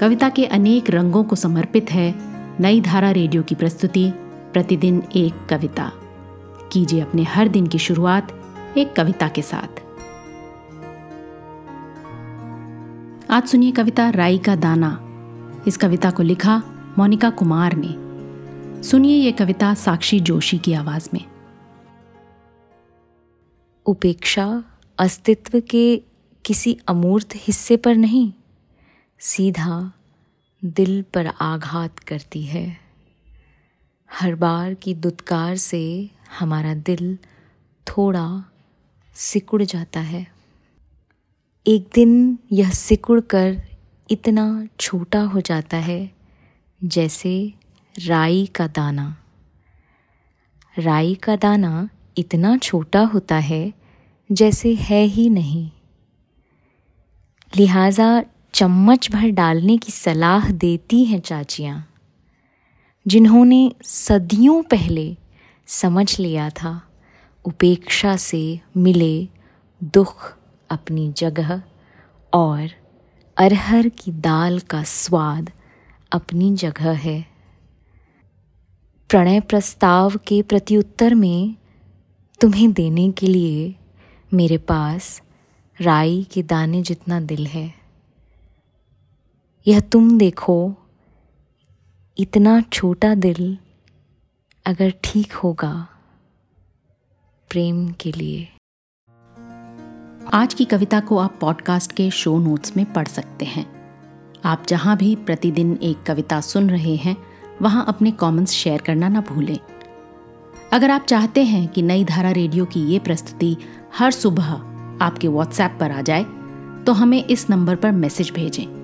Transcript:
कविता के अनेक रंगों को समर्पित है नई धारा रेडियो की प्रस्तुति, प्रतिदिन एक कविता। कीजिए अपने हर दिन की शुरुआत एक कविता के साथ। आज सुनिए कविता राई का दाना। इस कविता को लिखा मोनिका कुमार ने। सुनिए ये कविता साक्षी जोशी की आवाज़ में। उपेक्षा अस्तित्व के किसी अमूर्त हिस्से पर नहीं सीधा दिल पर आघात करती है। हर बार की दुत्कार से हमारा दिल थोड़ा सिकुड़ जाता है। एक दिन यह सिकुड़ कर इतना छोटा हो जाता है जैसे राई का दाना। राई का दाना इतना छोटा होता है जैसे है ही नहीं। लिहाजा चम्मच भर डालने की सलाह देती हैं चाचियाँ, जिन्होंने सदियों पहले समझ लिया था, उपेक्षा से मिले दुख अपनी जगह और अरहर की दाल का स्वाद अपनी जगह है। प्रणय प्रस्ताव के प्रत्युत्तर में तुम्हें देने के लिए मेरे पास राई के दाने जितना दिल है। यह तुम देखो, इतना छोटा दिल अगर ठीक होगा प्रेम के लिए। आज की कविता को आप पॉडकास्ट के शो नोट्स में पढ़ सकते हैं। आप जहाँ भी प्रतिदिन एक कविता सुन रहे हैं, वहाँ अपने कमेंट्स शेयर करना ना भूलें। अगर आप चाहते हैं कि नई धारा रेडियो की ये प्रस्तुति हर सुबह आपके व्हाट्सएप पर आ जाए तो हमें इस नंबर पर मैसेज भेजें।